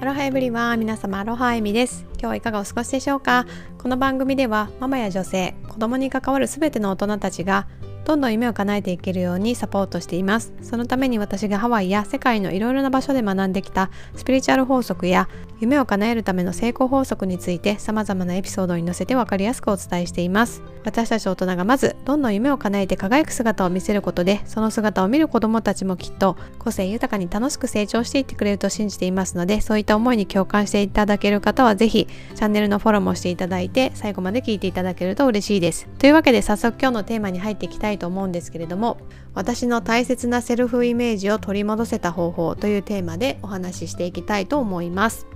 アロハエブリは皆様アロハエミです。今日はいかがお過ごしでしょうか？この番組ではママや女性子供に関わる全ての大人たちがどんどん夢を叶えていけるようにサポートしています。そのために私がハワイや世界のいろいろな場所で学んできたスピリチュアル法則や夢を叶えるための成功法則について様々なエピソードに載せて分かりやすくお伝えしています。私たち大人がまずどんどん夢を叶えて輝く姿を見せることでその姿を見る子どもたちもきっと個性豊かに楽しく成長していってくれると信じていますのでそういった思いに共感していただける方はぜひチャンネルのフォローもしていただいて最後まで聞いていただけると嬉しいです。というわけで早速今日のテーマに入っていきたいと思うんですけれども私の大切なセルフイメージを取り戻せた方法というテーマでお話ししていきたいと思います。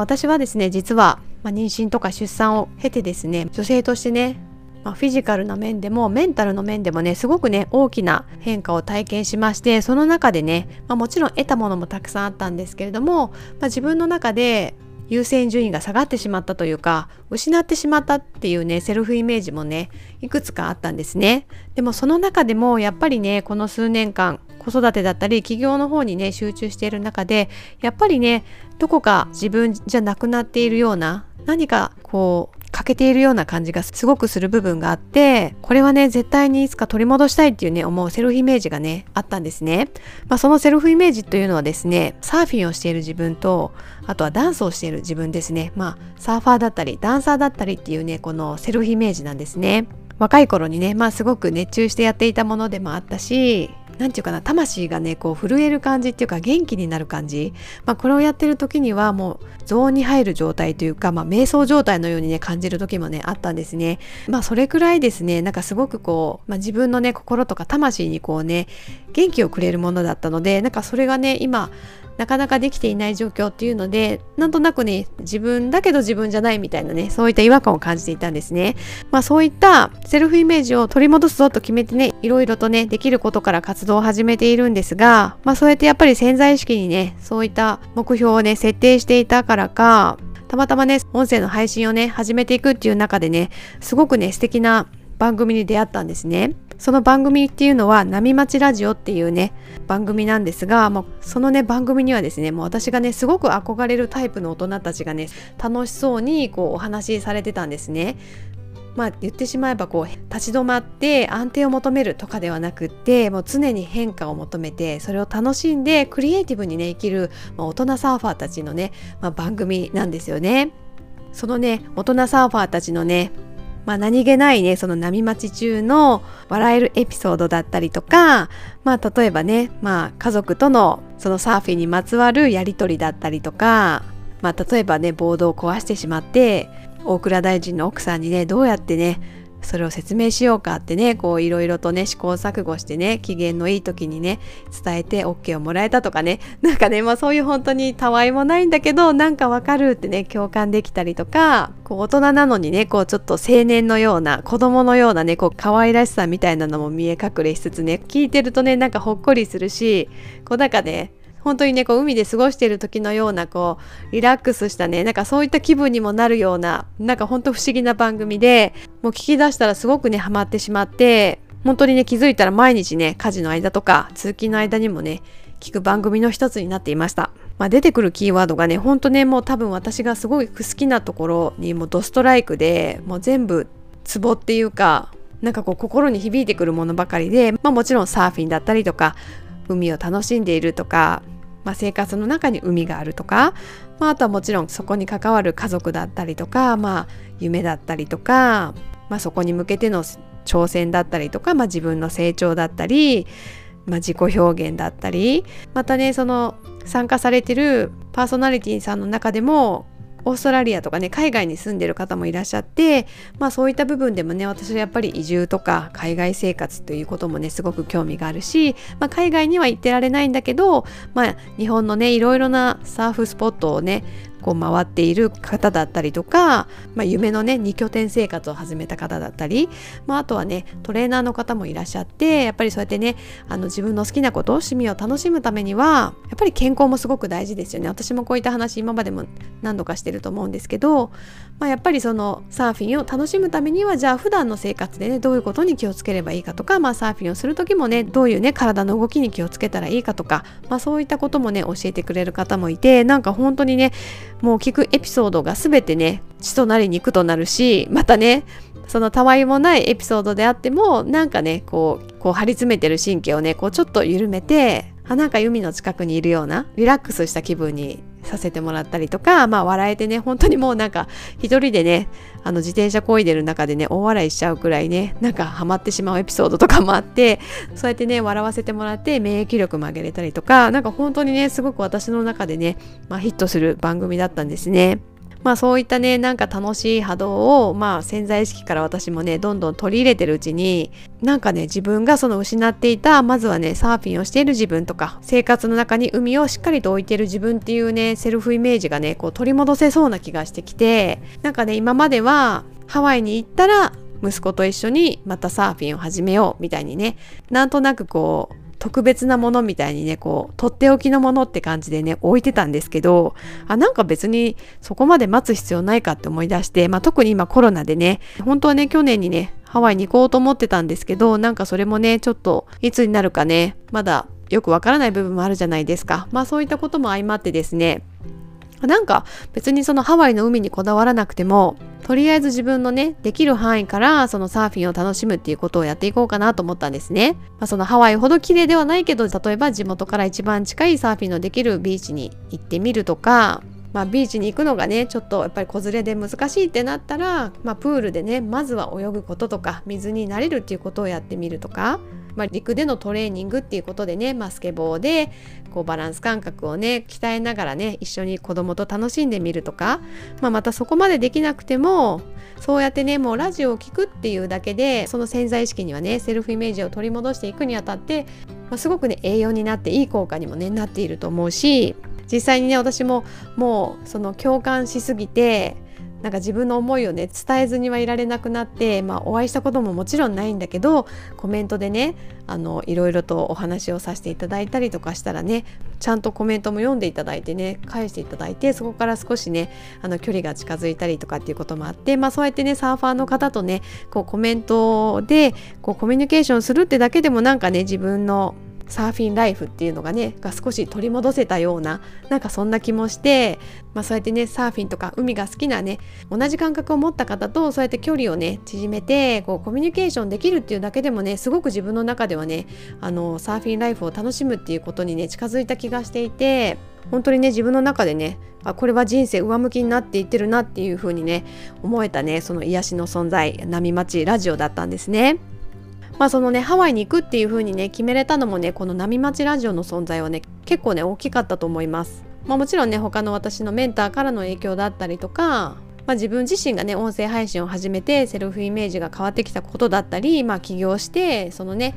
私はですね実は、まあ、妊娠とか出産を経てですね女性としてねまあ、フィジカルな面でもメンタルの面でもねすごくね大きな変化を体験しましてその中でね、まあ、もちろん得たものもたくさんあったんですけれども、ま、自分の中で優先順位が下がってしまったというか失ってしまったっていうねセルフイメージもねいくつかあったんですね。でもその中でもやっぱりねこの数年間子育てだったり起業の方にね集中している中でやっぱりねどこか自分じゃなくなっているような何かこう欠けているような感じがすごくする部分があってこれはね絶対にいつか取り戻したいっていうね思うセルフイメージがねあったんですね、まあ、そのセルフイメージというのはですねサーフィンをしている自分とあとはダンスをしている自分ですね。まあサーファーだったりダンサーだったりっていうねこのセルフイメージなんですね。若い頃にねまあすごく熱中してやっていたものでもあったし何て言うかな魂がねこう震える感じっていうか元気になる感じ、まあ、これをやってる時にはもうゾーンに入る状態というか、まあ、瞑想状態のようにね感じる時もねあったんですね。まあそれくらいですねなんかすごくこう、まあ、自分のね心とか魂にこうね元気をくれるものだったのでなんかそれがね今なかなかできていない状況っていうのでなんとなくね自分だけど自分じゃないみたいなねそういった違和感を感じていたんですね。まあそういったセルフイメージを取り戻すぞと決めてねいろいろとねできることから活動を始めているんですがまあそうやってやっぱり潜在意識にねそういった目標をね設定していたからかたまたまね音声の配信をね始めていくっていう中でねすごくね素敵な番組に出会ったんですね。その番組っていうのは波町ラジオっていうね番組なんですが、まあ、そのね番組にはですねもう私がねすごく憧れるタイプの大人たちがね楽しそうにこうお話しされてたんですね。まあ言ってしまえばこう立ち止まって安定を求めるとかではなくってもう常に変化を求めてそれを楽しんでクリエイティブにね生きる、まあ、大人サーファーたちのね、まあ、番組なんですよね。そのね大人サーファーたちのねまあ、何気ないねその波待ち中の笑えるエピソードだったりとか、まあ、例えばね、まあ、家族とのそのサーフィンにまつわるやり取りだったりとか、まあ、例えばねボードを壊してしまって大蔵大臣の奥さんにねどうやってねそれを説明しようかってねこういろいろとね試行錯誤してね機嫌のいい時にね伝えて OK をもらえたとかね。なんかねまあそういう本当にたわいもないんだけどなんかわかるってね共感できたりとかこう大人なのにねこうちょっと青年のような子供のようなねこう可愛らしさみたいなのも見え隠れしつつね聞いてるとねなんかほっこりするしこうなんかね本当にねこう海で過ごしている時のようなこうリラックスしたねなんかそういった気分にもなるようななんか本当不思議な番組でもう聞き出したらすごくねハマってしまって本当にね気づいたら毎日ね家事の間とか通勤の間にもね聞く番組の一つになっていました。まあ、出てくるキーワードがねほんとねもう多分私がすごい好きなところにもうドストライクでもう全部ツボっていうかなんかこう心に響いてくるものばかりで、まあ、もちろんサーフィンだったりとか海を楽しんでいるとかまあ、生活の中に海があるとか、まあ、あとはもちろんそこに関わる家族だったりとか、まあ、夢だったりとか、まあ、そこに向けての挑戦だったりとか、まあ、自分の成長だったり、まあ、自己表現だったりまたねその参加されてるパーソナリティさんの中でもオーストラリアとかね海外に住んでる方もいらっしゃってまあそういった部分でもね私はやっぱり移住とか海外生活ということもねすごく興味があるし、まあ、海外には行ってられないんだけどまあ日本のねいろいろなサーフスポットをねこう回っている方だったりとか、まあ、夢のね2拠点生活を始めた方だったり、まあ、あとはねトレーナーの方もいらっしゃってやっぱりそうやってねあの自分の好きなこと趣味を楽しむためにはやっぱり健康もすごく大事ですよね。私もこういった話今までも何度かしてると思うんですけど、まあ、やっぱりそのサーフィンを楽しむためにはじゃあ普段の生活でねどういうことに気をつければいいかとか、まあ、サーフィンをする時もねどういうね体の動きに気をつけたらいいかとか、まあ、そういったこともね教えてくれる方もいてなんか本当にねもう聞くエピソードが全てね血となり肉となるしまたねそのたわいもないエピソードであってもなんかねこうこう張り詰めてる神経をねこうちょっと緩めてあなんか海の近くにいるようなリラックスした気分にさせてもらったりとか、まあ笑えてね、本当にもうなんか一人でね、あの自転車こいでる中でね、大笑いしちゃうくらいね、なんかハマってしまうエピソードとかもあって、そうやってね、笑わせてもらって免疫力も上げれたりとか、なんか本当にね、すごく私の中でね、まあヒットする番組だったんですね。まあそういったねなんか楽しい波動をまあ潜在意識から私もねどんどん取り入れてるうちになんかね自分がその失っていたまずはねサーフィンをしている自分とか生活の中に海をしっかりと置いてる自分っていうねセルフイメージがねこう取り戻せそうな気がしてきてなんかね今まではハワイに行ったら息子と一緒にまたサーフィンを始めようみたいにねなんとなくこう特別なものみたいにねこうとっておきのものって感じでね置いてたんですけどあなんか別にそこまで待つ必要ないかって思い出して、まあ、特に今コロナでね本当はね去年にねハワイに行こうと思ってたんですけどなんかそれもねちょっといつになるかねまだよくわからない部分もあるじゃないですか。まあそういったことも相まってですねなんか別にそのハワイの海にこだわらなくてもとりあえず自分のねできる範囲からそのサーフィンを楽しむっていうことをやっていこうかなと思ったんですね、まあ、そのハワイほど綺麗ではないけど例えば地元から一番近いサーフィンのできるビーチに行ってみるとかまあ、ビーチに行くのがねちょっとやっぱり子連れで難しいってなったら、まあ、プールでねまずは泳ぐこととか水に慣れるっていうことをやってみるとかまあ、陸でのトレーニングっていうことでね、まあ、スケボーでこうバランス感覚をね鍛えながらね一緒に子供と楽しんでみるとか、まあ、またそこまでできなくてもそうやってねもうラジオを聴くっていうだけでその潜在意識にはねセルフイメージを取り戻していくにあたって、まあ、すごくね栄養になっていい効果にもねなっていると思うし実際にね私ももうその共感しすぎてなんか自分の思いをね伝えずにはいられなくなって、まあ、お会いしたことももちろんないんだけどコメントでねあのいろいろとお話をさせていただいたりとかしたらねちゃんとコメントも読んでいただいてね返していただいてそこから少しねあの距離が近づいたりとかっていうこともあって、まあ、そうやってねサーファーの方とねこうコメントでこうコミュニケーションするってだけでもなんかね自分のサーフィンライフっていうのがねが少し取り戻せたようななんかそんな気もして、まあ、そうやってねサーフィンとか海が好きなね同じ感覚を持った方とそうやって距離をね縮めてこうコミュニケーションできるっていうだけでもねすごく自分の中ではねあのサーフィンライフを楽しむっていうことにね近づいた気がしていて本当にね自分の中でねあこれは人生上向きになっていってるなっていう風にね思えたねその癒しの存在波町ラジオだったんですね。まあそのねハワイに行くっていう風にね決めれたのもねこの波町ラジオの存在はね結構ね大きかったと思います。まあ、もちろんね他の私のメンターからの影響だったりとかまあ、自分自身がね音声配信を始めてセルフイメージが変わってきたことだったり、まあ、起業してそのね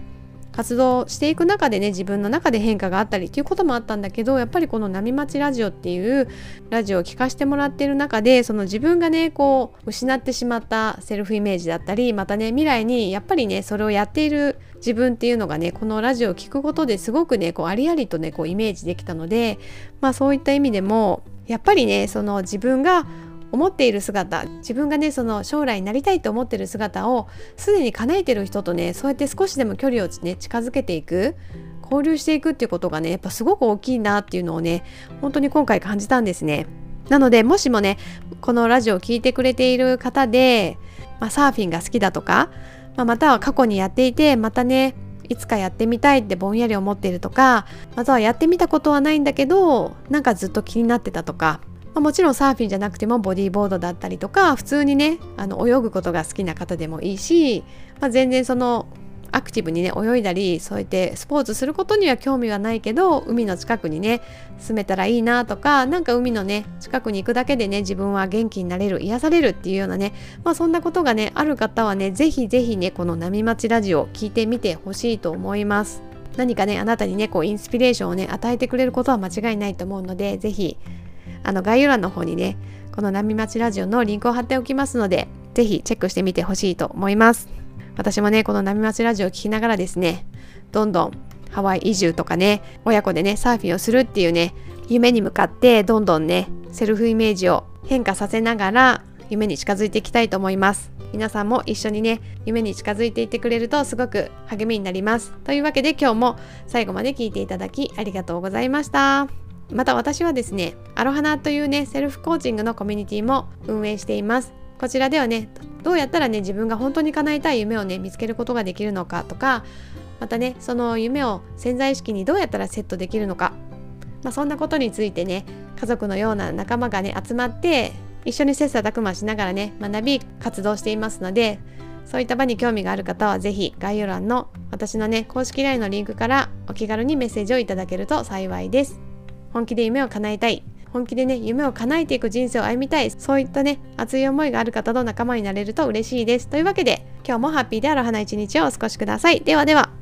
活動していく中でね自分の中で変化があったりっていうこともあったんだけどやっぱりこの「波町ラジオ」っていうラジオを聴かせてもらっている中でその自分がねこう失ってしまったセルフイメージだったりまたね未来にやっぱりねそれをやっている自分っていうのがねこのラジオを聴くことですごくねこうありありとねこうイメージできたのでまあそういった意味でもやっぱりねその自分が思っている姿自分がねその将来になりたいと思っている姿をすでに叶えてる人とねそうやって少しでも距離をね近づけていく交流していくっていうことがねやっぱすごく大きいなっていうのをね本当に今回感じたんですね。なのでもしもねこのラジオを聴いてくれている方で、まあ、サーフィンが好きだとか、まあ、または過去にやっていてまたねいつかやってみたいってぼんやり思っているとかまたはやってみたことはないんだけどなんかずっと気になってたとかまあ、もちろんサーフィンじゃなくてもボディーボードだったりとか普通にねあの泳ぐことが好きな方でもいいし、まあ、全然そのアクティブにね泳いだりそうやってスポーツすることには興味はないけど海の近くにね住めたらいいなとかなんか海のね近くに行くだけでね自分は元気になれる癒されるっていうようなねまあそんなことがねある方はね是非是非ねこの波町ラジオ聞いてみてほしいと思います。何かねあなたにねこうインスピレーションをね与えてくれることは間違いないと思うので是非あの概要欄の方にねこの波町ラジオのリンクを貼っておきますのでぜひチェックしてみてほしいと思います。私もねこの波町ラジオを聞きながらですねどんどんハワイ移住とかね親子でねサーフィンをするっていうね夢に向かってどんどんねセルフイメージを変化させながら夢に近づいていきたいと思います。皆さんも一緒にね夢に近づいていってくれるとすごく励みになります。というわけで今日も最後まで聞いていただきありがとうございました。また私はですねアロハナというねセルフコーチングのコミュニティも運営しています。こちらではねどうやったらね自分が本当に叶えたい夢をね見つけることができるのかとかまたねその夢を潜在意識にどうやったらセットできるのか、まあ、そんなことについてね家族のような仲間がね集まって一緒に切磋琢磨しながらね学び活動していますのでそういった場に興味がある方は是非概要欄の私のね公式 LINE のリンクからお気軽にメッセージをいただけると幸いです。本気で夢を叶えたい。本気でね夢を叶えていく人生を歩みたい。そういったね熱い思いがある方と仲間になれると嬉しいです。というわけで今日もハッピーである花一日をお過ごしください。ではでは。